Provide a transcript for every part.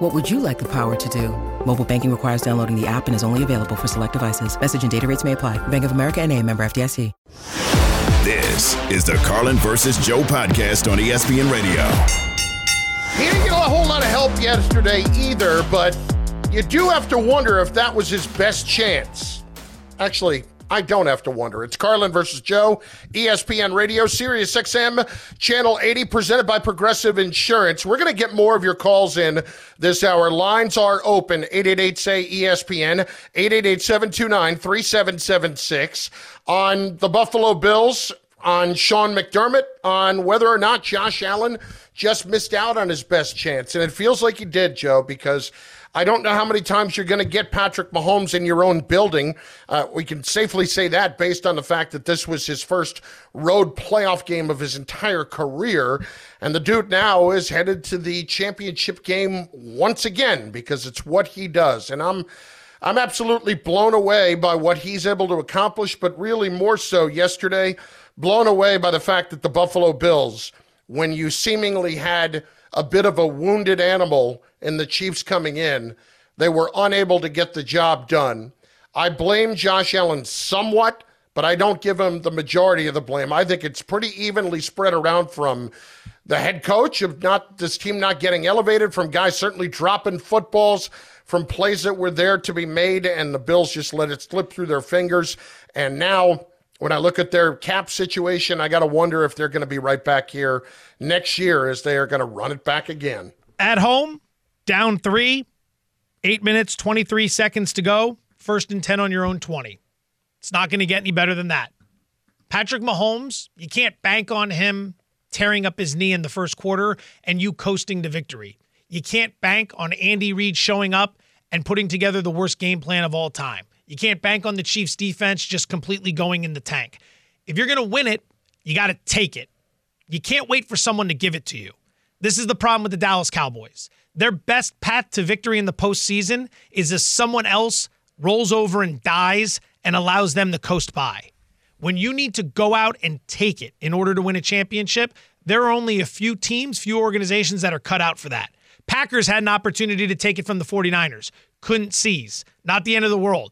What would you like the power to do? Mobile banking requires downloading the app and is only available for select devices. Message and data rates may apply. Bank of America and a member FDIC. This is the Carlin versus Joe podcast on ESPN Radio. He didn't get a whole lot of help yesterday either, but you do have to wonder if that was his best chance. Actually, I don't have to wonder. It's Carlin versus Joe, ESPN Radio, Sirius XM, Channel 80, presented by Progressive Insurance. We're going to get more of your calls in this hour. Lines are open 888 say ESPN, 888 729 3776. On the Buffalo Bills, on Sean McDermott, on whether or not Josh Allen just missed out on his best chance. And it feels like he did, Joe, because I don't know how many times you're going to get Patrick Mahomes in your own building. Uh, we can safely say that based on the fact that this was his first road playoff game of his entire career. And the dude now is headed to the championship game once again because it's what he does. And I'm. I'm absolutely blown away by what he's able to accomplish, but really more so yesterday, blown away by the fact that the Buffalo Bills, when you seemingly had a bit of a wounded animal in the Chiefs coming in. They were unable to get the job done. I blame Josh Allen somewhat, but I don't give him the majority of the blame. I think it's pretty evenly spread around from the head coach of not this team not getting elevated, from guys certainly dropping footballs, from plays that were there to be made, and the Bills just let it slip through their fingers. And now when I look at their cap situation, I got to wonder if they're going to be right back here next year as they are going to run it back again. At home, down three, eight minutes, 23 seconds to go, first and 10 on your own 20. It's not going to get any better than that. Patrick Mahomes, you can't bank on him tearing up his knee in the first quarter and you coasting to victory. You can't bank on Andy Reid showing up and putting together the worst game plan of all time. You can't bank on the Chiefs defense just completely going in the tank. If you're going to win it, you got to take it. You can't wait for someone to give it to you. This is the problem with the Dallas Cowboys. Their best path to victory in the postseason is if someone else rolls over and dies and allows them to coast by. When you need to go out and take it in order to win a championship, there are only a few teams, few organizations that are cut out for that. Packers had an opportunity to take it from the 49ers, couldn't seize. Not the end of the world.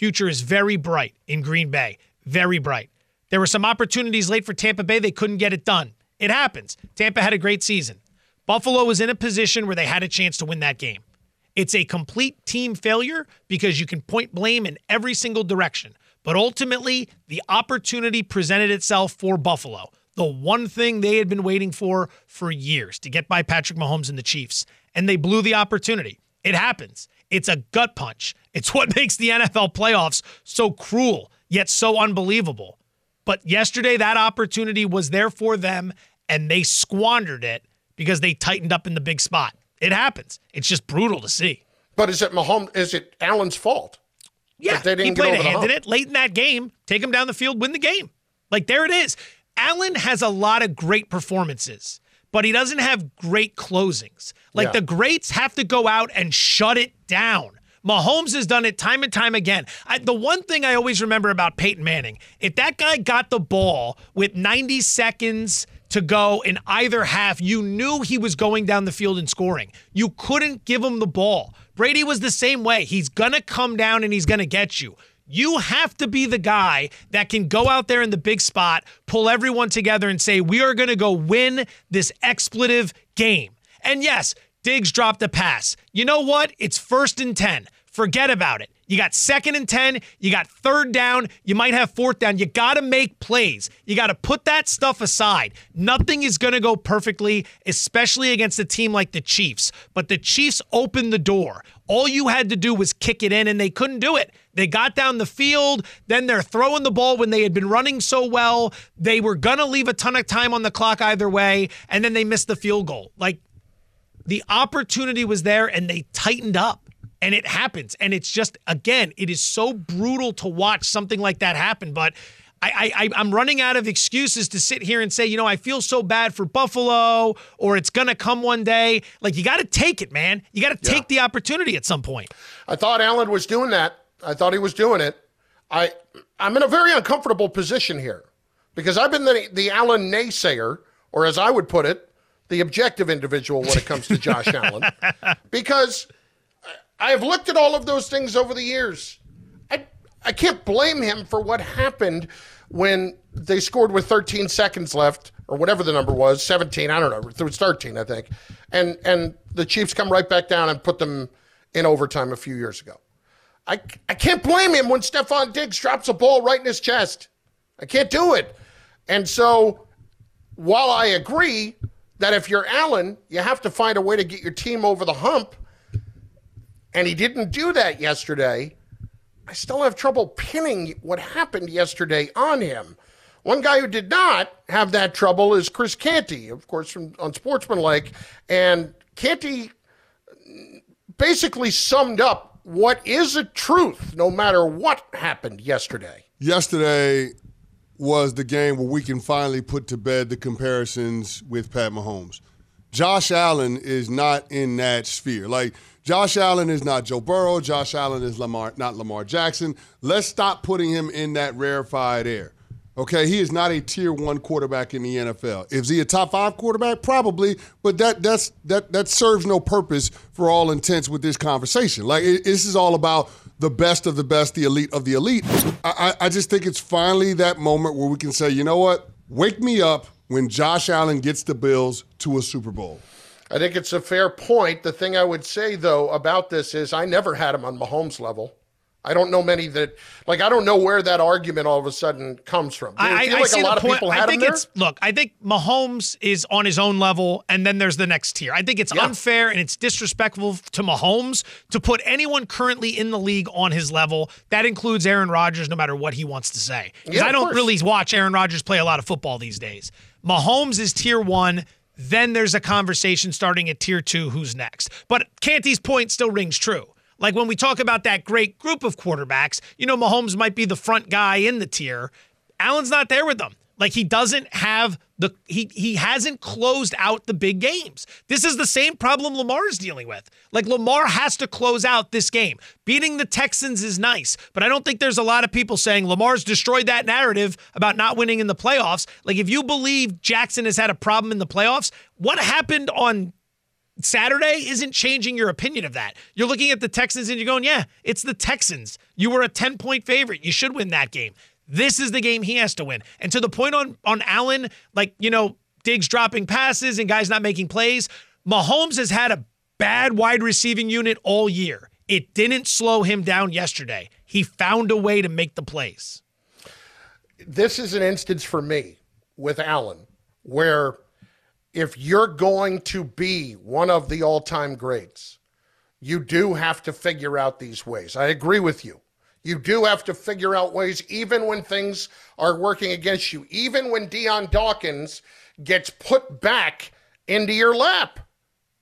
Future is very bright in Green Bay. Very bright. There were some opportunities late for Tampa Bay. They couldn't get it done. It happens. Tampa had a great season. Buffalo was in a position where they had a chance to win that game. It's a complete team failure because you can point blame in every single direction. But ultimately, the opportunity presented itself for Buffalo. The one thing they had been waiting for for years to get by Patrick Mahomes and the Chiefs. And they blew the opportunity. It happens. It's a gut punch. It's what makes the NFL playoffs so cruel, yet so unbelievable. But yesterday, that opportunity was there for them, and they squandered it because they tightened up in the big spot. It happens. It's just brutal to see. But is it Mahomes? Is it Allen's fault? Yeah, they didn't he played a hand hump? in it late in that game. Take him down the field, win the game. Like there it is. Allen has a lot of great performances, but he doesn't have great closings. Like Yeah. the greats have to go out and shut it down. Mahomes has done it time and time again. I, the one thing I always remember about Peyton Manning, if that guy got the ball with 90 seconds to go in either half, you knew he was going down the field and scoring. You couldn't give him the ball. Brady was the same way. He's going to come down and he's going to get you. You have to be the guy that can go out there in the big spot, pull everyone together, and say, We are going to go win this expletive game. And yes, Diggs dropped a pass. You know what? It's first and 10. Forget about it. You got second and 10. You got third down. You might have fourth down. You got to make plays. You got to put that stuff aside. Nothing is going to go perfectly, especially against a team like the Chiefs. But the Chiefs opened the door. All you had to do was kick it in, and they couldn't do it. They got down the field. Then they're throwing the ball when they had been running so well. They were going to leave a ton of time on the clock either way, and then they missed the field goal. Like, the opportunity was there and they tightened up and it happens and it's just again it is so brutal to watch something like that happen but I, I I'm running out of excuses to sit here and say, you know, I feel so bad for Buffalo, or it's gonna come one day. Like you got to take it, man. You got to take yeah. the opportunity at some point. I thought Allen was doing that. I thought he was doing it. I I'm in a very uncomfortable position here because I've been the the Allen naysayer, or as I would put it, the objective individual when it comes to Josh Allen, because I have looked at all of those things over the years. I I can't blame him for what happened when they scored with 13 seconds left or whatever the number was, 17, I don't know, it was 13, I think. And and the Chiefs come right back down and put them in overtime a few years ago. I, I can't blame him when Stefon Diggs drops a ball right in his chest. I can't do it. And so while I agree that if you're Allen, you have to find a way to get your team over the hump, and he didn't do that yesterday, I still have trouble pinning what happened yesterday on him. One guy who did not have that trouble is Chris Canty, of course, from Unsportsmanlike. And Canty basically summed up what is a truth no matter what happened yesterday. Yesterday was the game where we can finally put to bed the comparisons with Pat Mahomes. Josh Allen is not in that sphere. Like Josh Allen is not Joe Burrow. Josh Allen is Lamar, not Lamar Jackson. Let's stop putting him in that rarefied air. Okay, he is not a tier one quarterback in the NFL. Is he a top five quarterback? Probably, but that that's that that serves no purpose for all intents with this conversation. Like it, this is all about the best of the best, the elite of the elite. I, I just think it's finally that moment where we can say, you know what? Wake me up when Josh Allen gets the Bills to a Super Bowl. I think it's a fair point. The thing I would say though about this is I never had him on Mahomes level. I don't know many that like I don't know where that argument all of a sudden comes from. I, I like see a lot the point. I think it's look. I think Mahomes is on his own level, and then there's the next tier. I think it's yeah. unfair and it's disrespectful to Mahomes to put anyone currently in the league on his level. That includes Aaron Rodgers, no matter what he wants to say. Because yeah, I don't course. really watch Aaron Rodgers play a lot of football these days. Mahomes is tier one. Then there's a conversation starting at tier two. Who's next? But Canty's point still rings true like when we talk about that great group of quarterbacks, you know, Mahomes might be the front guy in the tier. Allen's not there with them. Like he doesn't have the he he hasn't closed out the big games. This is the same problem Lamar is dealing with. Like Lamar has to close out this game. Beating the Texans is nice, but I don't think there's a lot of people saying Lamar's destroyed that narrative about not winning in the playoffs. Like if you believe Jackson has had a problem in the playoffs, what happened on Saturday isn't changing your opinion of that. You're looking at the Texans and you're going, yeah, it's the Texans. You were a 10 point favorite. You should win that game. This is the game he has to win. And to the point on, on Allen, like, you know, Diggs dropping passes and guys not making plays, Mahomes has had a bad wide receiving unit all year. It didn't slow him down yesterday. He found a way to make the plays. This is an instance for me with Allen where if you're going to be one of the all time greats, you do have to figure out these ways. I agree with you. You do have to figure out ways, even when things are working against you, even when Dion Dawkins gets put back into your lap.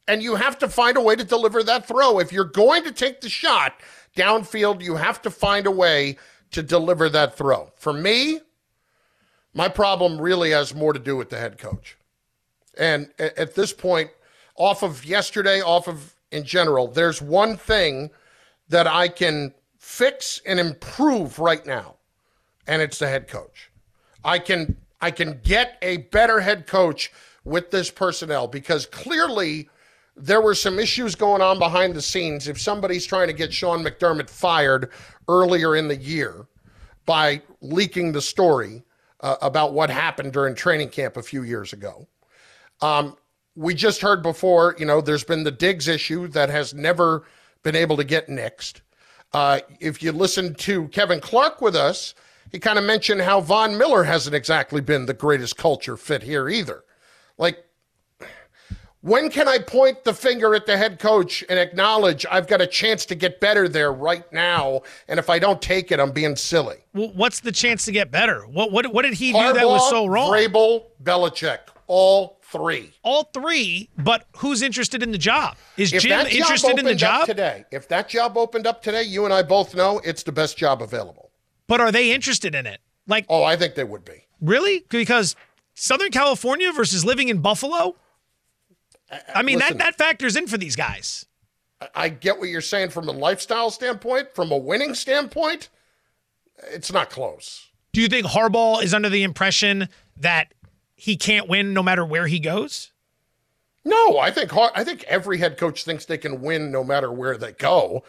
And you have to find a way to deliver that throw. If you're going to take the shot downfield, you have to find a way to deliver that throw. For me, my problem really has more to do with the head coach. And at this point, off of yesterday, off of in general, there's one thing that I can fix and improve right now, and it's the head coach. I can I can get a better head coach with this personnel because clearly there were some issues going on behind the scenes. If somebody's trying to get Sean McDermott fired earlier in the year by leaking the story uh, about what happened during training camp a few years ago, um, we just heard before, you know, there's been the Diggs issue that has never been able to get nixed. Uh, if you listen to Kevin Clark with us, he kind of mentioned how Von Miller hasn't exactly been the greatest culture fit here either. Like, when can I point the finger at the head coach and acknowledge I've got a chance to get better there right now? And if I don't take it, I'm being silly. Well, what's the chance to get better? What what, what did he Harbaugh, do that was so wrong? Vrabel, Belichick, all three. All three, but who's interested in the job? Is if Jim interested in the job today? If that job opened up today, you and I both know it's the best job available. But are they interested in it? Like, Oh, I think they would be. really? Because Southern California versus living in Buffalo? I mean, listen. that, that factors in for these guys. I get what you're saying from a lifestyle standpoint, from a winning standpoint. It's not close. Do you think Harbaugh is under the impression that he can't win no matter where he goes? No, I think I think every head coach thinks they can win no matter where they go,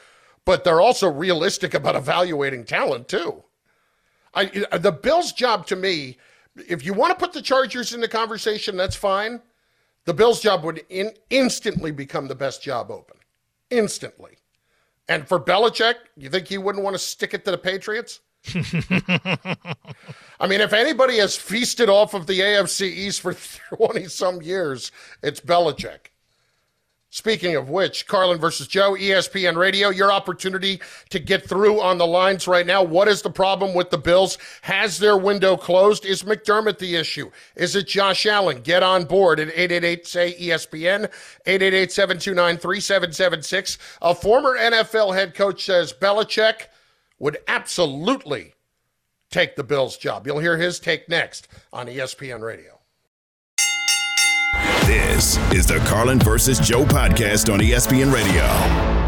but they're also realistic about evaluating talent too. I uh, the Bills' job to me, if you want to put the Chargers in the conversation, that's fine. The Bills' job would in, instantly become the best job open, instantly. And for Belichick, you think he wouldn't want to stick it to the Patriots? I mean, if anybody has feasted off of the AFC East for 20 some years, it's Belichick. Speaking of which, Carlin versus Joe, ESPN Radio, your opportunity to get through on the lines right now. What is the problem with the Bills? Has their window closed? Is McDermott the issue? Is it Josh Allen? Get on board at 888 say ESPN, 888 729 3776. A former NFL head coach says Belichick would absolutely take the Bills job. You'll hear his take next on ESPN Radio. This is the Carlin versus Joe podcast on ESPN Radio.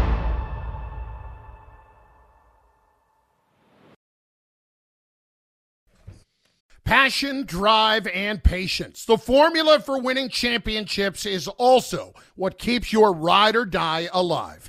Passion, drive, and patience. The formula for winning championships is also what keeps your ride or die alive.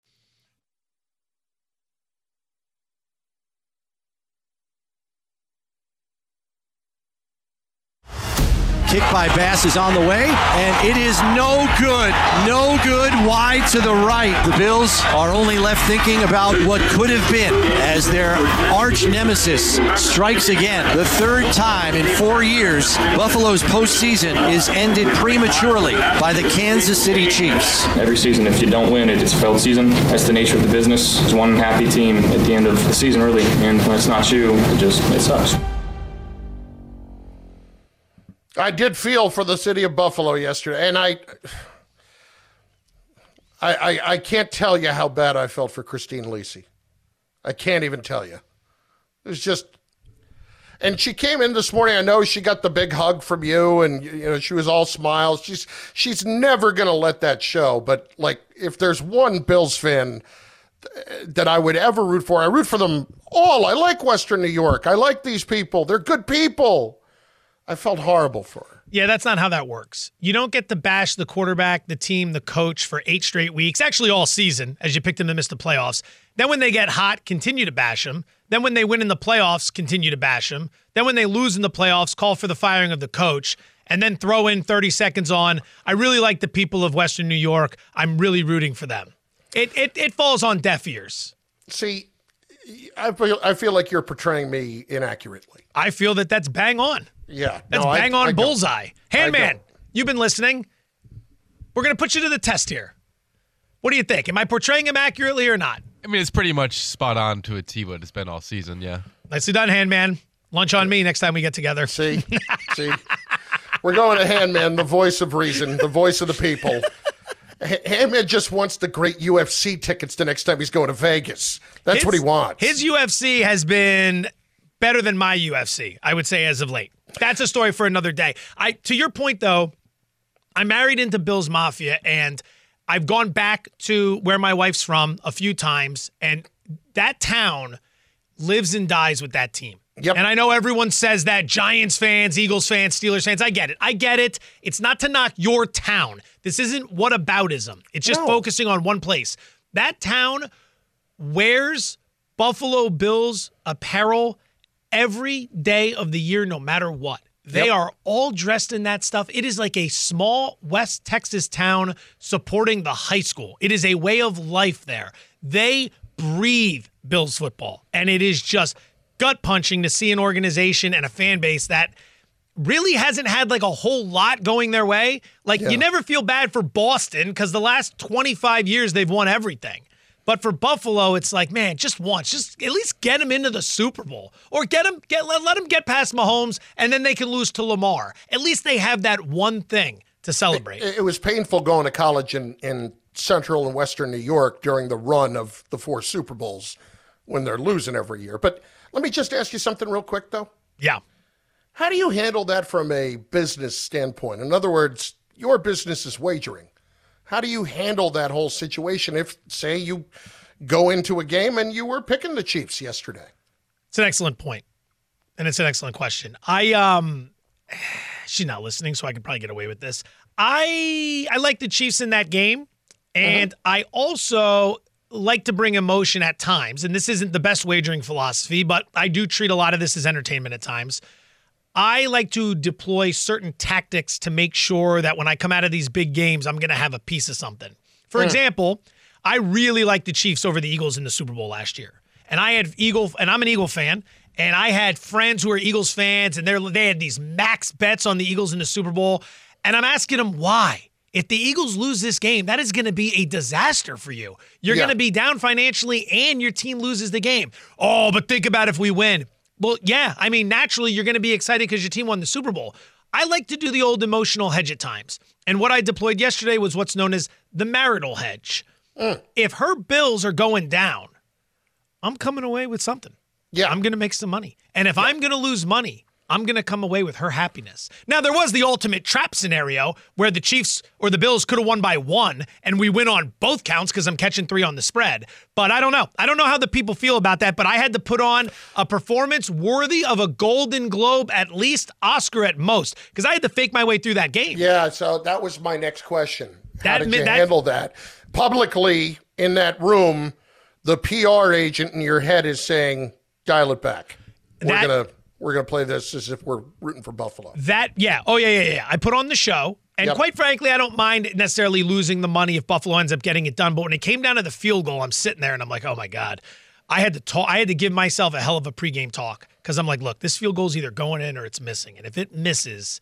Kick by Bass is on the way, and it is no good. No good wide to the right. The Bills are only left thinking about what could have been as their arch nemesis strikes again. The third time in four years, Buffalo's postseason is ended prematurely by the Kansas City Chiefs. Every season, if you don't win, it's a failed season. That's the nature of the business. It's one happy team at the end of the season early, and when it's not you, it just it sucks. I did feel for the city of Buffalo yesterday, and I, I, I, I can't tell you how bad I felt for Christine Lisi. I can't even tell you. It was just, and she came in this morning. I know she got the big hug from you, and you know she was all smiles. She's she's never gonna let that show. But like, if there's one Bills fan that I would ever root for, I root for them all. I like Western New York. I like these people. They're good people. I felt horrible for her. Yeah, that's not how that works. You don't get to bash the quarterback, the team, the coach for eight straight weeks, actually all season, as you picked them to miss the playoffs. Then when they get hot, continue to bash them. Then when they win in the playoffs, continue to bash them. Then when they lose in the playoffs, call for the firing of the coach. And then throw in 30 seconds on, I really like the people of Western New York. I'm really rooting for them. It, it, it falls on deaf ears. See, I feel, I feel like you're portraying me inaccurately. I feel that that's bang on. Yeah. That's no, I- bang on I bullseye. Handman, you've been listening. We're going to put you to the test here. What do you think? Am I portraying him accurately or not? I mean, it's pretty much spot on to a T what it's been all season, yeah. Nicely done, Handman. Lunch on me next time we get together. See, see, we're going to Handman, the voice of reason, the voice of the people. Hammond just wants the great UFC tickets the next time he's going to Vegas. That's His- what he wants. His UFC has been better than my UFC, I would say, as of late. That's a story for another day. I to your point though, I married into Bill's Mafia and I've gone back to where my wife's from a few times, and that town lives and dies with that team. Yep. And I know everyone says that Giants fans, Eagles fans, Steelers fans. I get it. I get it. It's not to knock your town. This isn't whataboutism. It's just No. focusing on one place. That town wears Buffalo Bills apparel every day of the year, no matter what. They Yep. are all dressed in that stuff. It is like a small West Texas town supporting the high school. It is a way of life there. They breathe Bills football, and it is just gut punching to see an organization and a fan base that really hasn't had like a whole lot going their way. Like you never feel bad for Boston because the last 25 years they've won everything. But for Buffalo, it's like, man, just once, just at least get them into the Super Bowl, or get them, get let, let them get past Mahomes, and then they can lose to Lamar. At least they have that one thing to celebrate. It, it was painful going to college in, in central and western New York during the run of the four Super Bowls when they're losing every year. But let me just ask you something real quick, though. yeah, How do you handle that from a business standpoint? In other words, your business is wagering. How do you handle that whole situation if, say, you go into a game and you were picking the Chiefs yesterday? it's an excellent point, and it's an excellent question. I um, she's not listening, so I could probably get away with this. I I like the Chiefs in that game, and I also like to bring emotion at times. And this isn't the best wagering philosophy, but I do treat a lot of this as entertainment at times. I like to deploy certain tactics to make sure that when I come out of these big games, I'm going to have a piece of something. For example, I really liked the Chiefs over the Eagles in the Super Bowl last year. And I had Eagle, and I'm an Eagle fan, and I had friends who are Eagles fans, and they're, they had these max bets on the Eagles in the Super Bowl. And I'm asking them why. If the Eagles lose this game, that is going to be a disaster for you. You're Yeah. going to be down financially, and your team loses the game. Oh, but think about if we win. Well, yeah, I mean, naturally, you're going to be excited because your team won the Super Bowl. I like to do the old emotional hedge at times. And what I deployed yesterday was what's known as the marital hedge. Mm. If her bills are going down, I'm coming away with something. Yeah. I'm going to make some money. And if I'm going to lose money, I'm going to come away with her happiness. Now, there was the ultimate trap scenario where the Chiefs or the Bills could have won by one and we win on both counts because I'm catching three on the spread. But I don't know. I don't know how the people feel about that, but I had to put on a performance worthy of a Golden Globe, at least Oscar at most, because I had to fake my way through that game. Yeah, so that was my next question. How That did you that- handle that? Publicly in that room, the PR agent in your head is saying, dial it back. We're gonna we're gonna play this as if we're rooting for Buffalo. That yeah. Oh yeah, yeah, yeah. I put on the show. And Yep. quite frankly, I don't mind necessarily losing the money if Buffalo ends up getting it done. But when it came down to the field goal, I'm sitting there and I'm like, oh my God. I had to talk I had to give myself a hell of a pregame talk. Because I'm like, look, this field goal is either going in or it's missing. And if it misses,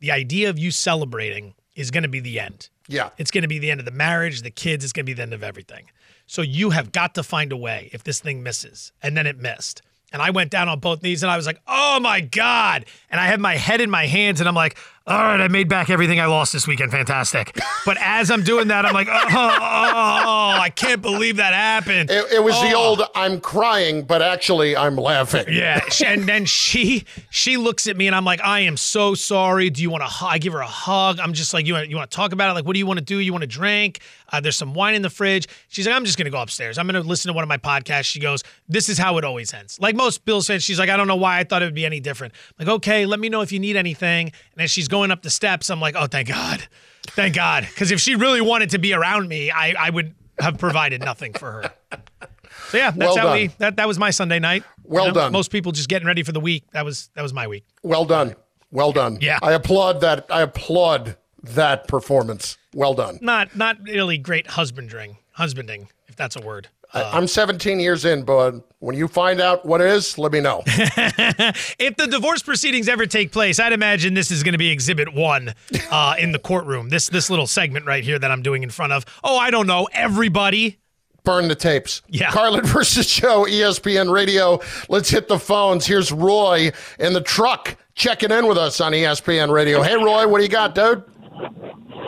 the idea of you celebrating is gonna be the end. Yeah. It's going to be the end of the marriage, the kids, it's going to be the end of everything. So you have got to find a way if this thing misses. And then it missed. And I went down on both knees and I was like, oh my God. And I had my head in my hands and I'm like, all right, I made back everything I lost this weekend. Fantastic. But as I'm doing that, I'm like, oh, oh, I can't believe that happened. It, it was the Oh. old I'm crying, but actually I'm laughing. Yeah, and then she she looks at me and I'm like, I am so sorry. Do you want to? I give her a hug. I'm just like, you want you want to talk about it? Like, what do you want to do? You want to drink? Uh, there's some wine in the fridge. She's like, I'm just gonna go upstairs. I'm gonna listen to one of my podcasts. She goes, This is how it always ends. Like most Bills fans, she's like, I don't know why I thought it would be any different. I'm like, okay, let me know if you need anything. And then she's going up the steps, I'm like, oh, thank God, thank God, because if she really wanted to be around me, I I would have provided nothing for her. So yeah, that's Well how done. we that that was my Sunday night. Well done. Most people just getting ready for the week. That was that was my week. Well done. Well done. Yeah. I applaud that. I applaud that performance. Well done. Not not really great husbanding, husbanding, if that's a word. I, I'm 17 years in, bud. when you find out what it is, let me know. If the divorce proceedings ever take place, I'd imagine this is going to be Exhibit One uh, in the courtroom. This this little segment right here that I'm doing in front of. Oh, I don't know everybody. Burn the tapes. Yeah. Carlin versus Joe, ESPN Radio. Let's hit the phones. Here's Roy in the truck checking in with us on ESPN Radio. Hey, Roy, what do you got, dude?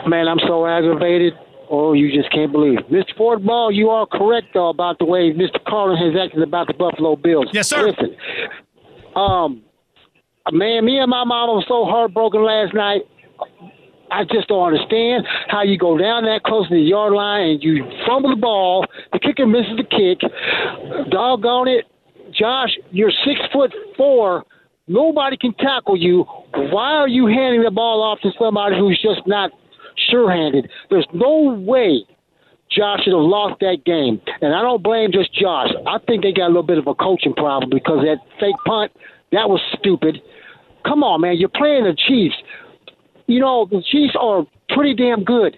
Man, I'm so aggravated Oh, you just can't believe it. Mr. Fortenbaugh, you are correct, though, about the way Mr. Carlin has acted about the Buffalo Bills. Yes, sir. Listen, um, man, me and my mom were so heartbroken last night. I just don't understand how you go down that close to the yard line and you fumble the ball, the kicker misses the kick. Doggone it. Josh, you're six foot four. Nobody can tackle you. Why are you handing the ball off to somebody who's just not sure handed? There's no way Josh should have lost that game. And I don't blame just Josh. I think they got a little bit of a coaching problem because that fake punt, that was stupid. Come on, man. You're playing the Chiefs you know, the Chiefs are pretty damn good,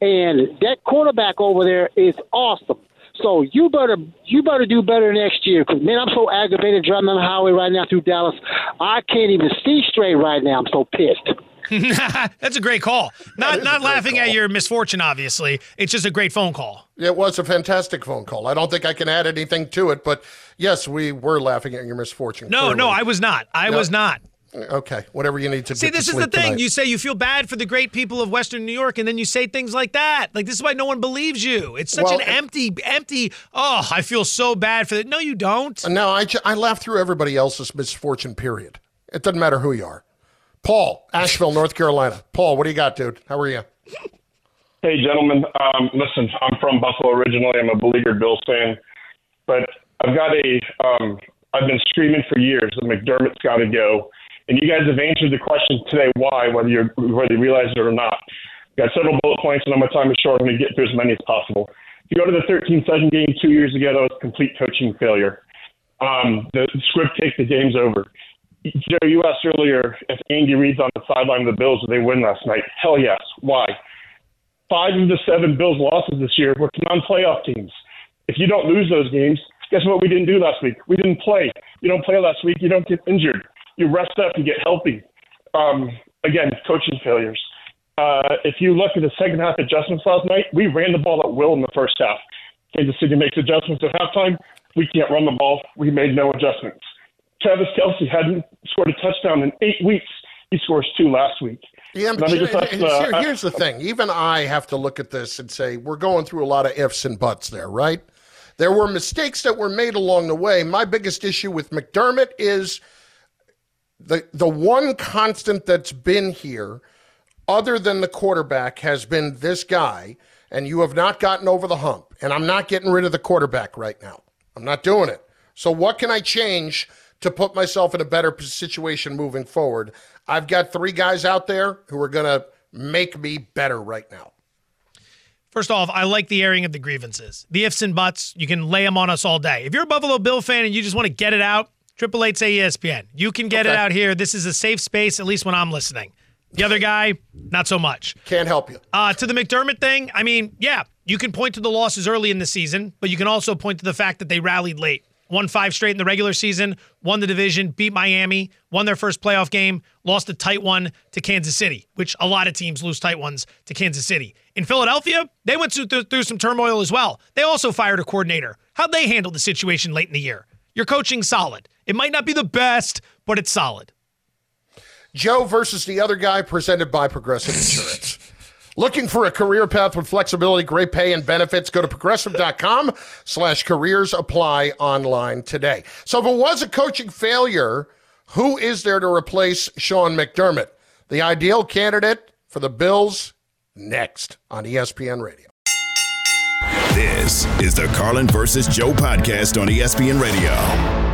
and that quarterback over there is awesome. So you better you better do better next year because man, I'm so aggravated driving on the highway right now through Dallas. I can't even see straight right now. I'm so pissed. That's a great call. Not not laughing call. at your misfortune, obviously. It's just a great phone call. It was a fantastic phone call. I don't think I can add anything to it, but yes, we were laughing at your misfortune. No, clearly. no, I was not. I no. was not. Okay, whatever you need to see. This is the thing. Tonight. You say you feel bad for the great people of Western New York, and then you say things like that. Like this is why no one believes you. It's such well, an empty, empty. Oh, I feel so bad for that. No, you don't. No, I I laugh through everybody else's misfortune. Period. It doesn't matter who you are. Paul, Asheville, North Carolina. Paul, what do you got, dude? How are you? Hey, gentlemen. Um, listen, I'm from Buffalo originally. I'm a beleaguered Bills fan, but I've got a. Um, I've been screaming for years that McDermott's got to go and you guys have answered the question today why, whether you whether you realize it or not. Got several bullet points, and on my time is short. I'm going to get through as many as possible. If you go to the 13 7 game two years ago, that was complete coaching failure. Um, the script takes the game's over. Joe, you asked earlier if Andy Reid's on the sideline of the Bills, did they win last night? Hell yes. Why? Five of the seven Bills losses this year were to non-playoff teams. If you don't lose those games, guess what we didn't do last week? We didn't play. You don't play last week, you don't get injured you rest up, you get healthy. Um, again, coaching failures. Uh, if you look at the second half adjustments last night, we ran the ball at will in the first half. Kansas City makes adjustments at halftime. We can't run the ball. We made no adjustments. Travis Kelce hadn't scored a touchdown in eight weeks. He scores two last week. Yeah, but uh, here, here's the thing. Even I have to look at this and say we're going through a lot of ifs and buts there, right? There were mistakes that were made along the way. My biggest issue with McDermott is – the the one constant that's been here, other than the quarterback, has been this guy, and you have not gotten over the hump. And I'm not getting rid of the quarterback right now. I'm not doing it. So what can I change to put myself in a better situation moving forward? I've got three guys out there who are going to make me better right now. First off, I like the airing of the grievances. The ifs and buts, you can lay them on us all day. If you're a Buffalo Bill fan and you just want to get it out, Triple Eight say ESPN. You can get okay. it out here. This is a safe space, at least when I'm listening. The other guy, not so much. Can't help you. Uh, to the McDermott thing, I mean, yeah, you can point to the losses early in the season, but you can also point to the fact that they rallied late. Won five straight in the regular season, won the division, beat Miami, won their first playoff game, lost a tight one to Kansas City, which a lot of teams lose tight ones to Kansas City. In Philadelphia, they went through, through some turmoil as well. They also fired a coordinator. How'd they handle the situation late in the year? Your coaching solid. It might not be the best, but it's solid. Joe versus the other guy presented by Progressive Insurance. Looking for a career path with flexibility, great pay, and benefits? Go to progressive.com slash careers apply online today. So if it was a coaching failure, who is there to replace Sean McDermott? The ideal candidate for the Bills next on ESPN Radio. This is the Carlin versus Joe podcast on ESPN Radio.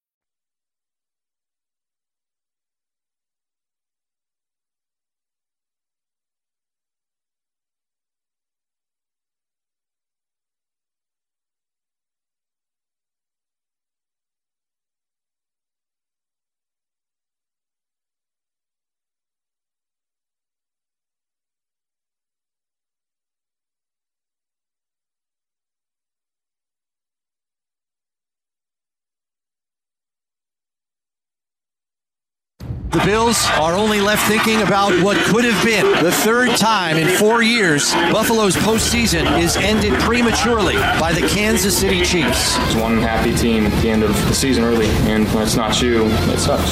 The Bills are only left thinking about what could have been. The third time in four years, Buffalo's postseason is ended prematurely by the Kansas City Chiefs. It's one happy team at the end of the season early, and when it's not you, it sucks.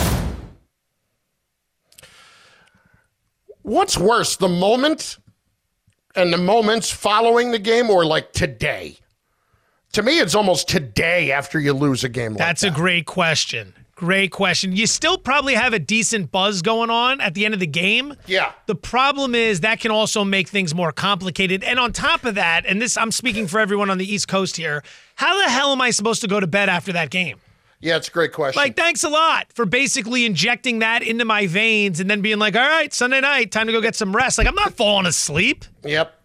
What's worse, the moment and the moments following the game, or like today? To me, it's almost today after you lose a game like That's that. a great question. Great question. You still probably have a decent buzz going on at the end of the game. Yeah. The problem is that can also make things more complicated. And on top of that, and this I'm speaking for everyone on the East Coast here, how the hell am I supposed to go to bed after that game? Yeah, it's a great question. Like, thanks a lot for basically injecting that into my veins and then being like, all right, Sunday night, time to go get some rest. Like, I'm not falling asleep. Yep.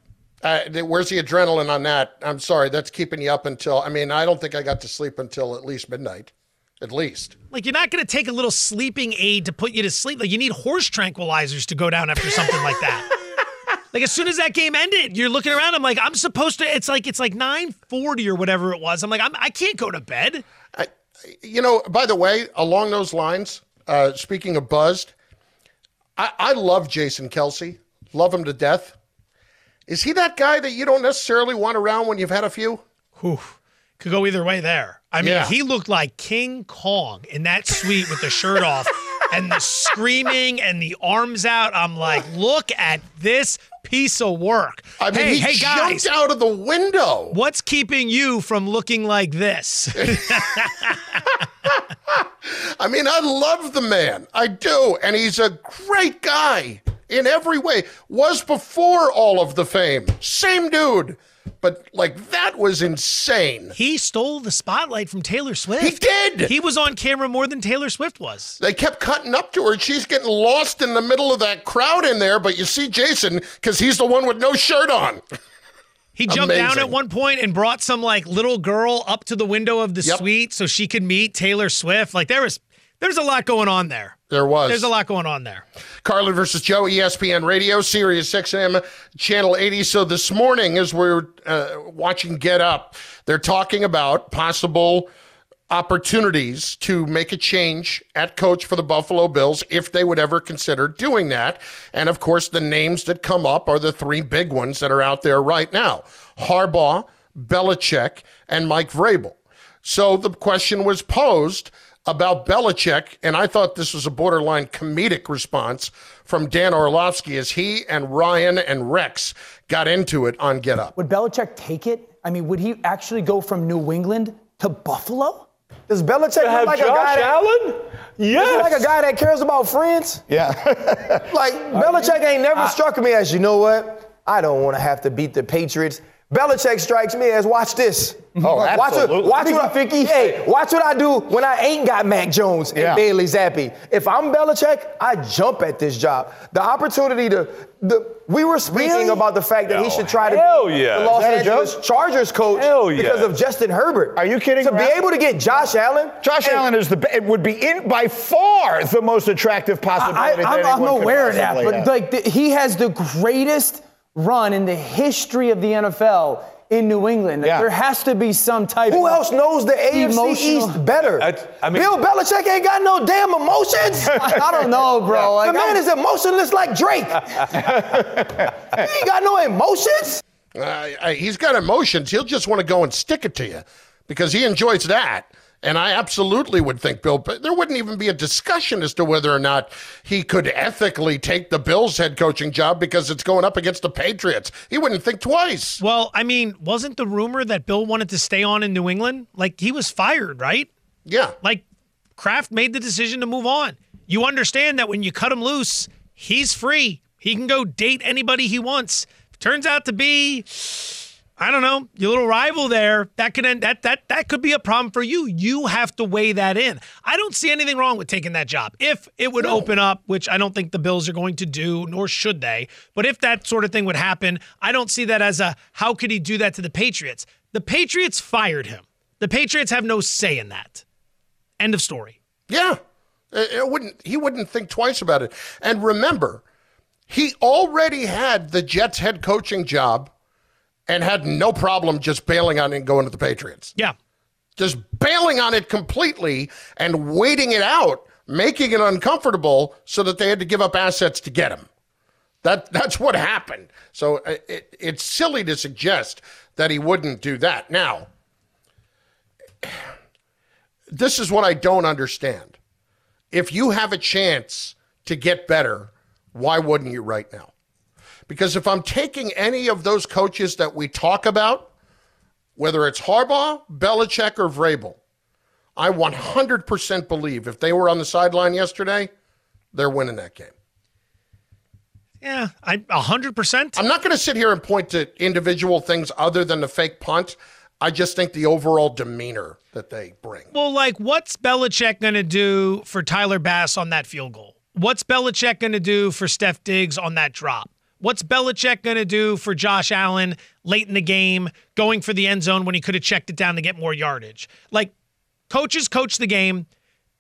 Uh, where's the adrenaline on that? I'm sorry, that's keeping you up until. I mean, I don't think I got to sleep until at least midnight, at least. Like, you're not going to take a little sleeping aid to put you to sleep. Like, you need horse tranquilizers to go down after something like that. Like as soon as that game ended, you're looking around. I'm like, I'm supposed to. It's like it's like 9:40 or whatever it was. I'm like, I'm, I can't go to bed. You know, by the way, along those lines, uh, speaking of buzzed, I, I love Jason Kelce. Love him to death. Is he that guy that you don't necessarily want around when you've had a few? Whew. Could go either way there. I mean, Yeah. he looked like King Kong in that suite with the shirt off and the screaming and the arms out. I'm like, look at this piece of work. I mean, hey, he hey guys, jumped out of the window. what's keeping you from looking like this? I mean, I love the man. I do. And he's a great guy in every way. Was before all of the fame. Same dude. But like that was insane. he stole the spotlight from Taylor Swift. He did. He was on camera more than Taylor Swift was. They kept cutting up to her. She's getting lost in the middle of that crowd in there, but you see Jason because he's the one with no shirt on. He jumped down at one point and brought some like little girl up to the window of the Yep. suite so she could meet Taylor Swift. Like there was there's a lot going on there. There was. There's a lot going on there. Carlin versus Joe, ESPN Radio, Sirius XM, Channel 80. So this morning, as we're uh, watching Get Up, they're talking about possible opportunities to make a change at coach for the Buffalo Bills if they would ever consider doing that. And of course, the names that come up are the three big ones that are out there right now Harbaugh, Belichick, and Mike Vrabel. So the question was posed about Belichick, and I thought this was a borderline comedic response from Dan Orlovsky as he and Ryan and Rex got into it on Get Up. Would Belichick take it? I mean, would he actually go from New England to Buffalo? Does Belichick have look like Josh a guy that, Allen? Does he like a guy that cares about friends? Yeah. Like Belichick ain't never struck me as you know what? I don't want to have to beat the Patriots. Belichick strikes me as watch this. Oh, watch absolutely. What, watch what I, hey, watch what I do when I ain't got Mac Jones and Yeah. Bailey Zappe. If I'm Belichick, I jump at this job. The opportunity to the we were speaking Really? about the fact that he should try to Hell yeah. the Los Is that a Angeles? Chargers coach Hell yeah. because of Justin Herbert. Are you kidding To be able to get Josh Allen, Josh hey, Allen is the it would be in by far the most attractive I, possibility. that am aware of that, but like the, he has the greatest run in the history of the NFL in New England. Yeah. There has to be some type. Who of else knows the AFC emotional- East better? I- I mean- Bill Belichick ain't got no damn emotions. I, I don't know, bro. Like, the man is emotionless like Drake. he ain't got no emotions. Uh, he's got emotions. He'll just want to go and stick it to you because he enjoys that. And I absolutely would think Bill, but there wouldn't even be a discussion as to whether or not he could ethically take the Bills head coaching job because it's going up against the Patriots. He wouldn't think twice. Well, I mean, wasn't the rumor that Bill wanted to stay on in New England? Like he was fired, right? Yeah. Like Kraft made the decision to move on. You understand that when you cut him loose, he's free. He can go date anybody he wants. Turns out to be I don't know, your little rival there, that could end that that that could be a problem for you. You have to weigh that in. I don't see anything wrong with taking that job. If it would no. open up, which I don't think the Bills are going to do, nor should they, but if that sort of thing would happen, I don't see that as a how could he do that to the Patriots? The Patriots fired him. The Patriots have no say in that. End of story. Yeah. It wouldn't he wouldn't think twice about it. And remember, he already had the Jets head coaching job and had no problem just bailing on it and going to the Patriots. Yeah. Just bailing on it completely and waiting it out, making it uncomfortable so that they had to give up assets to get him. That that's what happened. So uh, it, it's silly to suggest that he wouldn't do that. Now, this is what I don't understand. If you have a chance to get better, why wouldn't you right now? Because if I'm taking any of those coaches that we talk about, whether it's Harbaugh, Belichick, or Vrabel, I 100% believe if they were on the sideline yesterday, they're winning that game. Yeah, I 100%. I'm not going to sit here and point to individual things other than the fake punt. I just think the overall demeanor that they bring. Well, like, what's Belichick going to do for Tyler Bass on that field goal? What's Belichick going to do for Steph Diggs on that drop? What's Belichick going to do for Josh Allen late in the game, going for the end zone when he could have checked it down to get more yardage? Like, coaches coach the game,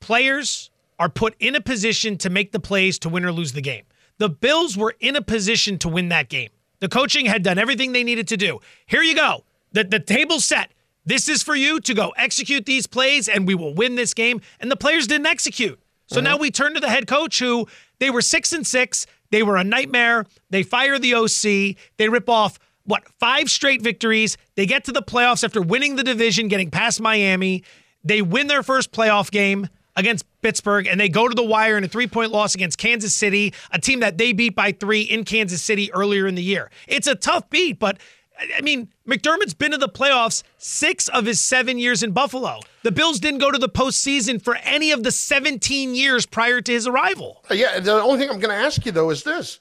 players are put in a position to make the plays to win or lose the game. The Bills were in a position to win that game. The coaching had done everything they needed to do. Here you go. The, the table's set. This is for you to go execute these plays, and we will win this game. And the players didn't execute. So mm-hmm. now we turn to the head coach who they were six and six. They were a nightmare. They fire the OC. They rip off what five straight victories. They get to the playoffs after winning the division, getting past Miami. They win their first playoff game against Pittsburgh, and they go to the wire in a three point loss against Kansas City, a team that they beat by three in Kansas City earlier in the year. It's a tough beat, but I mean, McDermott's been to the playoffs six of his seven years in Buffalo. The Bills didn't go to the postseason for any of the 17 years prior to his arrival. Uh, yeah, the only thing I'm going to ask you, though, is this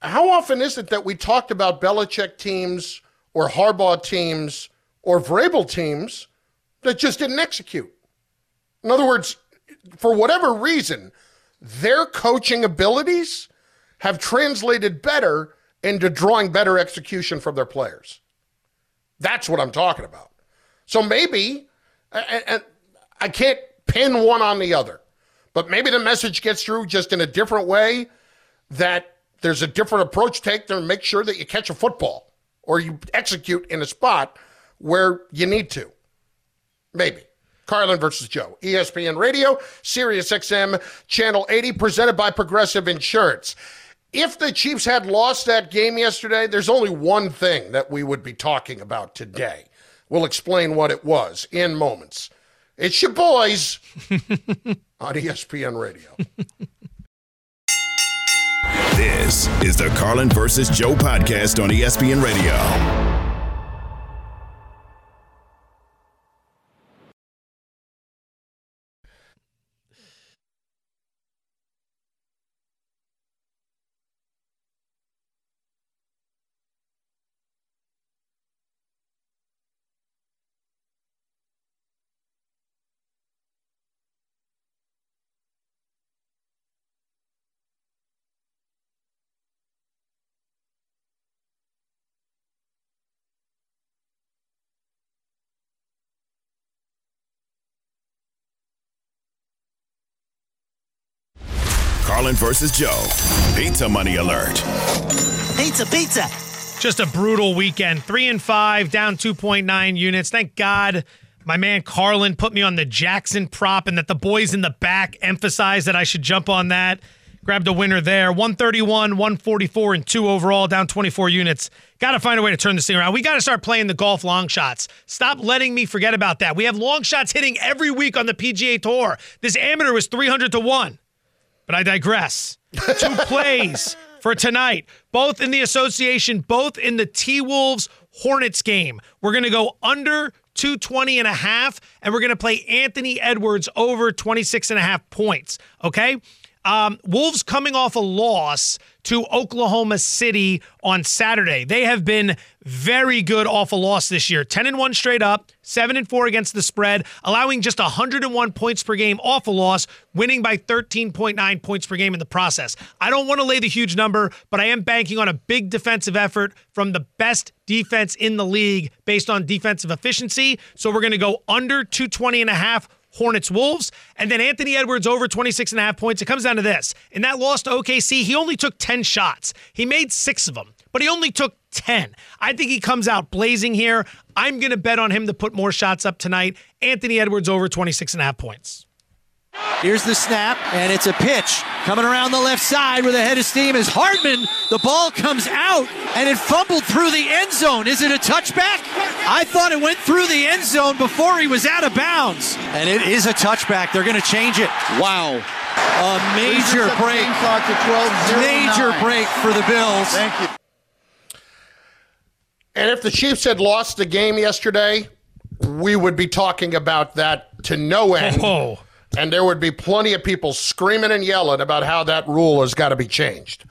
How often is it that we talked about Belichick teams or Harbaugh teams or Vrabel teams that just didn't execute? In other words, for whatever reason, their coaching abilities have translated better into drawing better execution from their players. That's what I'm talking about. So maybe, and I can't pin one on the other, but maybe the message gets through just in a different way that there's a different approach take to make sure that you catch a football or you execute in a spot where you need to. Maybe. Carlin versus Joe, ESPN Radio, Sirius XM, Channel 80, presented by Progressive Insurance. If the Chiefs had lost that game yesterday, there's only one thing that we would be talking about today. We'll explain what it was in moments. It's your boys on ESPN Radio. This is the Carlin versus Joe podcast on ESPN Radio. Carlin versus Joe. Pizza money alert. Pizza, pizza. Just a brutal weekend. Three and five, down 2.9 units. Thank God my man Carlin put me on the Jackson prop and that the boys in the back emphasized that I should jump on that. grabbed a winner there. 131, 144, and two overall, down 24 units. Got to find a way to turn this thing around. We got to start playing the golf long shots. Stop letting me forget about that. We have long shots hitting every week on the PGA Tour. This amateur was 300 to 1. But I digress. Two plays for tonight, both in the association, both in the T Wolves Hornets game. We're going to go under 220 and a half, and we're going to play Anthony Edwards over 26 and a half points. Okay. Um, Wolves coming off a loss to Oklahoma City on Saturday. They have been very good off a loss this year. 10 and 1 straight up, 7 and 4 against the spread, allowing just 101 points per game off a loss, winning by 13.9 points per game in the process. I don't want to lay the huge number, but I am banking on a big defensive effort from the best defense in the league based on defensive efficiency. So we're going to go under 220 and a half Hornets Wolves. And then Anthony Edwards over 26 and a half points. It comes down to this. In that loss to OKC, he only took 10 shots. He made six of them, but he only took 10. I think he comes out blazing here. I'm going to bet on him to put more shots up tonight. Anthony Edwards over 26 and a half points. Here's the snap, and it's a pitch coming around the left side with a head of steam is Hardman? The ball comes out, and it fumbled through the end zone. Is it a touchback? I thought it went through the end zone before he was out of bounds, and it is a touchback. They're going to change it. Wow. A major break. Major break for the Bills. Thank you. And if the Chiefs had lost the game yesterday, we would be talking about that to no end. Oh. And there would be plenty of people screaming and yelling about how that rule has got to be changed.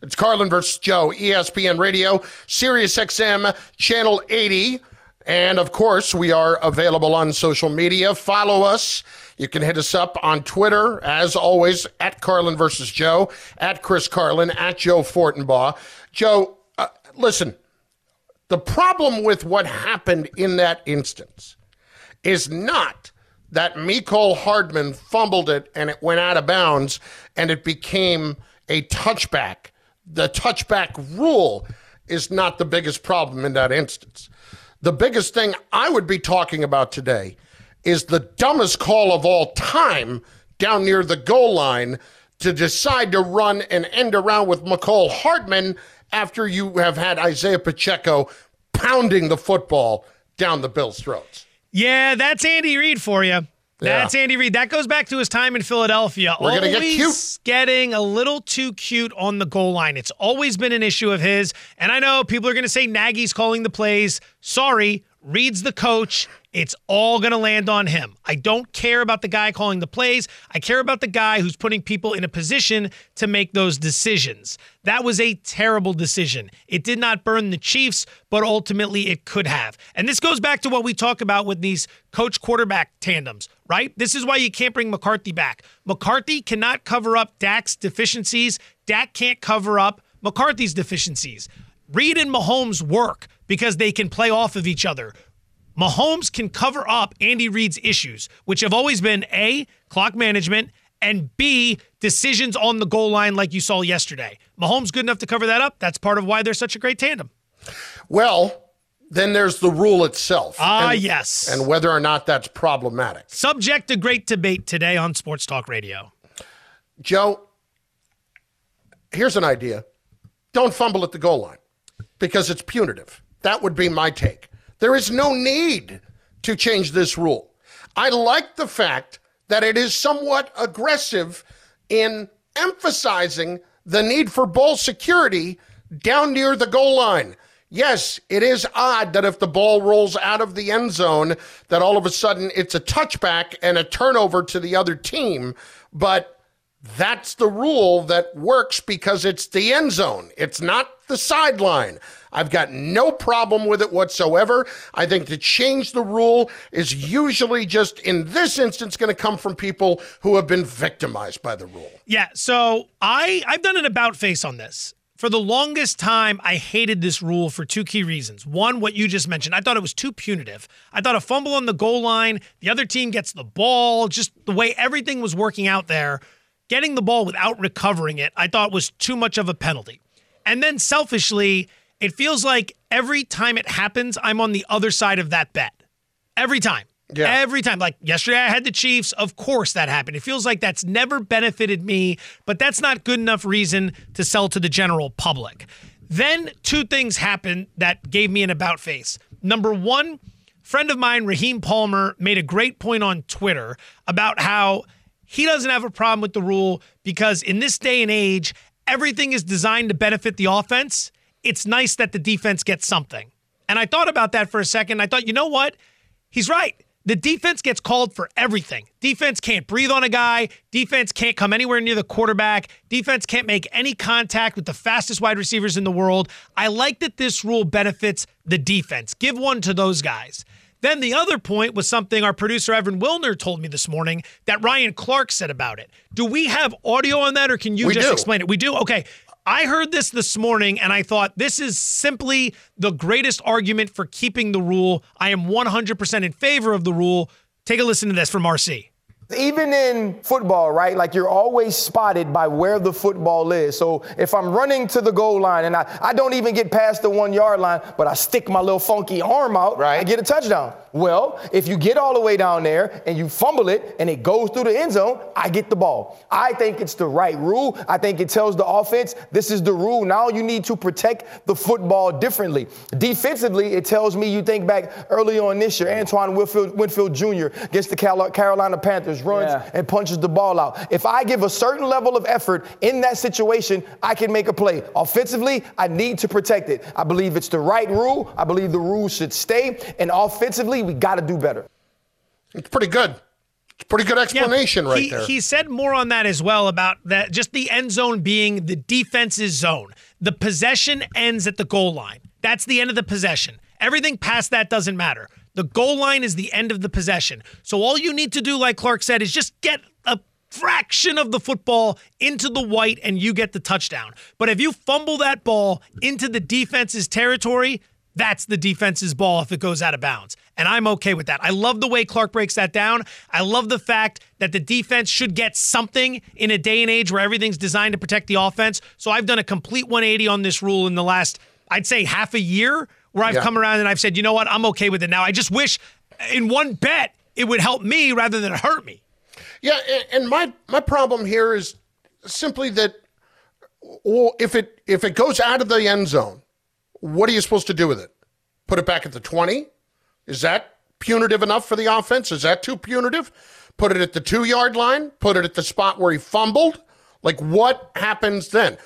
It's Carlin versus Joe, ESPN Radio, Sirius XM, Channel 80. And of course, we are available on social media. Follow us. You can hit us up on Twitter, as always, at Carlin versus Joe, at Chris Carlin, at Joe Fortenbaugh. Joe, uh, listen, the problem with what happened in that instance is not that Mecole Hardman fumbled it and it went out of bounds and it became a touchback. The touchback rule is not the biggest problem in that instance. The biggest thing I would be talking about today is the dumbest call of all time down near the goal line to decide to run and end around with Mecole Hardman after you have had Isaiah Pacheco pounding the football down the Bills' throats. Yeah, that's Andy Reid for you. That's Yeah. Andy Reid. That goes back to his time in Philadelphia. We're gonna get cute. getting a little too cute on the goal line. It's always been an issue of his. And I know people are going to say Nagy's calling the plays. Sorry, Reid's the coach. It's all going to land on him. I don't care about the guy calling the plays. I care about the guy who's putting people in a position to make those decisions. That was a terrible decision. It did not burn the Chiefs, but ultimately it could have. And this goes back to what we talk about with these coach quarterback tandems, right? This is why you can't bring McCarthy back. McCarthy cannot cover up Dak's deficiencies. Dak can't cover up McCarthy's deficiencies. Reid and Mahomes work because they can play off of each other. Mahomes can cover up Andy Reid's issues, which have always been A, clock management, and B, decisions on the goal line like you saw yesterday. Mahomes good enough to cover that up. That's part of why they're such a great tandem. Well, then there's the rule itself. Ah, and- yes. And whether or not that's problematic. Subject to great debate today on Sports Talk Radio. Joe, here's an idea. Don't fumble at the goal line because it's punitive. That would be my take. There is no need to change this rule. I like the fact that it is somewhat aggressive in emphasizing the need for ball security down near the goal line. Yes, it is odd that if the ball rolls out of the end zone, that all of a sudden it's a touchback and a turnover to the other team, but that's the rule that works because it's the end zone. It's not the sideline. I've got no problem with it whatsoever. I think to change the rule is usually just in this instance going to come from people who have been victimized by the rule. Yeah, so I I've done an about face on this. For the longest time, I hated this rule for two key reasons. One, what you just mentioned, I thought it was too punitive. I thought a fumble on the goal line, the other team gets the ball, just the way everything was working out there, getting the ball without recovering it, I thought was too much of a penalty. And then selfishly, it feels like every time it happens, I'm on the other side of that bet. Every time. Yeah. Every time. Like yesterday, I had the Chiefs. Of course, that happened. It feels like that's never benefited me, but that's not good enough reason to sell to the general public. Then two things happened that gave me an about face. Number one, friend of mine, Raheem Palmer, made a great point on Twitter about how he doesn't have a problem with the rule because in this day and age, everything is designed to benefit the offense. It's nice that the defense gets something. And I thought about that for a second. I thought, you know what? He's right. The defense gets called for everything. Defense can't breathe on a guy. Defense can't come anywhere near the quarterback. Defense can't make any contact with the fastest wide receivers in the world. I like that this rule benefits the defense. Give one to those guys. Then the other point was something our producer Evan Wilner told me this morning that Ryan Clark said about it. Do we have audio on that or can you We just do. explain it? We do? Okay. I heard this this morning and I thought this is simply the greatest argument for keeping the rule. I am 100% in favor of the rule. Take a listen to this from RC. Even in football, right? Like you're always spotted by where the football is. So if I'm running to the goal line and I, I don't even get past the one yard line, but I stick my little funky arm out, right. I get a touchdown. Well, if you get all the way down there and you fumble it and it goes through the end zone, I get the ball. I think it's the right rule. I think it tells the offense this is the rule. Now you need to protect the football differently. Defensively, it tells me you think back early on this year, Antoine Winfield, Winfield Jr. gets the Carolina Panthers, runs Yeah. and punches the ball out. If I give a certain level of effort in that situation, I can make a play. Offensively, I need to protect it. I believe it's the right rule. I believe the rule should stay. And offensively, we got to do better. It's pretty good. It's pretty good explanation right he, there. He said more on that as well about that just the end zone being the defense's zone. The possession ends at the goal line. That's the end of the possession. Everything past that doesn't matter. The goal line is the end of the possession. So all you need to do, like Clark said, is just get a fraction of the football into the white and you get the touchdown. But if you fumble that ball into the defense's territory, that's the defense's ball if it goes out of bounds. And I'm okay with that. I love the way Clark breaks that down. I love the fact that the defense should get something in a day and age where everything's designed to protect the offense. So I've done a complete 180 on this rule in the last, I'd say, half a year where I've Yeah. come around and I've said, you know what, I'm okay with it now. I just wish in one bet it would help me rather than hurt me. Yeah, and my my problem here is simply that well, if it if it goes out of the end zone, what are you supposed to do with it? Put it back at the 20? Is that punitive enough for the offense? Is that too punitive? Put it at the 2-yard line? Put it at the spot where he fumbled? Like what happens then?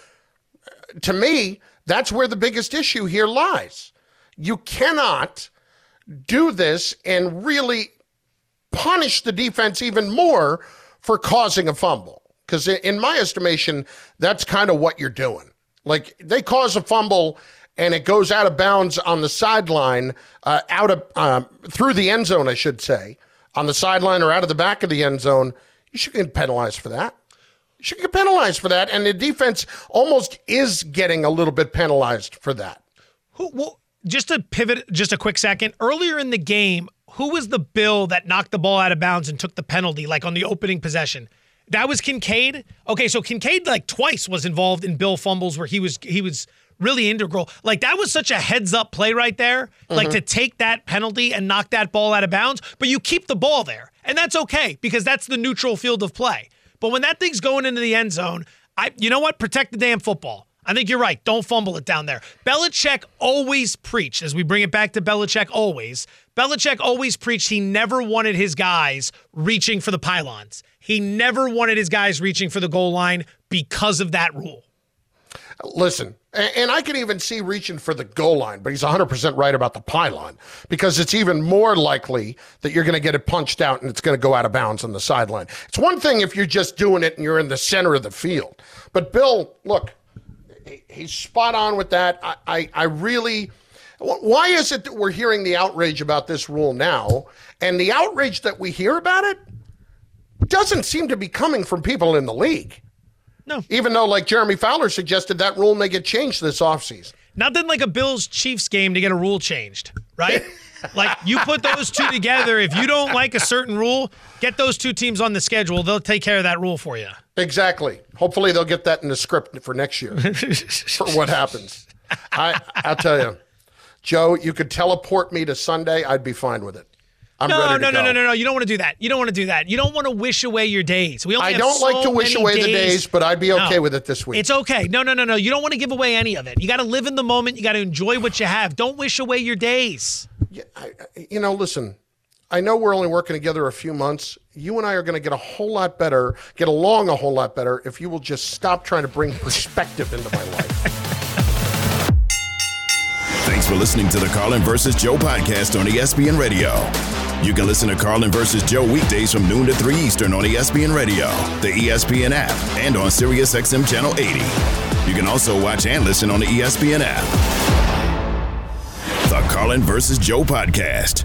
To me, that's where the biggest issue here lies. You cannot do this and really punish the defense even more for causing a fumble. Because in my estimation, that's kind of what you're doing. Like they cause a fumble and it goes out of bounds on the sideline, uh, out of um, through the end zone, I should say, on the sideline or out of the back of the end zone. You should get penalized for that. You should get penalized for that, and the defense almost is getting a little bit penalized for that. Who, well, just to pivot just a quick second, earlier in the game, who was the Bill that knocked the ball out of bounds and took the penalty, like on the opening possession? That was Kincaid. Okay, so Kincaid like twice was involved in Bill fumbles where he was he was really integral. Like that was such a heads up play right there. Like Mhm. to take that penalty and knock that ball out of bounds, but you keep the ball there. And that's okay because that's the neutral field of play. But when that thing's going into the end zone, I you know what? Protect the damn football. I think you're right. Don't fumble it down there. Belichick always preached, as we bring it back to Belichick always. Belichick always preached he never wanted his guys reaching for the pylons. He never wanted his guys reaching for the goal line because of that rule. Listen, and I can even see reaching for the goal line, but he's 100% right about the pylon because it's even more likely that you're going to get it punched out and it's going to go out of bounds on the sideline. It's one thing if you're just doing it and you're in the center of the field. But Bill, look, he's spot on with that. I, I, I really. Why is it that we're hearing the outrage about this rule now? And the outrage that we hear about it doesn't seem to be coming from people in the league. No. Even though, like Jeremy Fowler suggested, that rule may get changed this offseason. Nothing like a Bills Chiefs game to get a rule changed, right? like you put those two together. If you don't like a certain rule, get those two teams on the schedule. They'll take care of that rule for you. Exactly. Hopefully, they'll get that in the script for next year for what happens. I, I'll tell you, Joe, you could teleport me to Sunday. I'd be fine with it. I'm no, ready to no, no, no, no, no. You don't want to do that. You don't want to do that. You don't want to wish away your days. We only I don't like to wish away the days, but I'd be okay No. with it this week. It's okay. No, no, no, no. You don't want to give away any of it. You got to live in the moment. You got to enjoy what you have. Don't wish away your days. Yeah, you know, listen, I know we're only working together a few months. You and I are going to get a whole lot better, get along a whole lot better if you will just stop trying to bring perspective into my life. Thanks for listening to the Carlin versus Joe podcast on ESPN Radio. You can listen to Carlin versus Joe weekdays from noon to 3 Eastern on ESPN Radio, the ESPN app, and on Sirius XM Channel 80. You can also watch and listen on the ESPN app. The Carlin versus Joe podcast.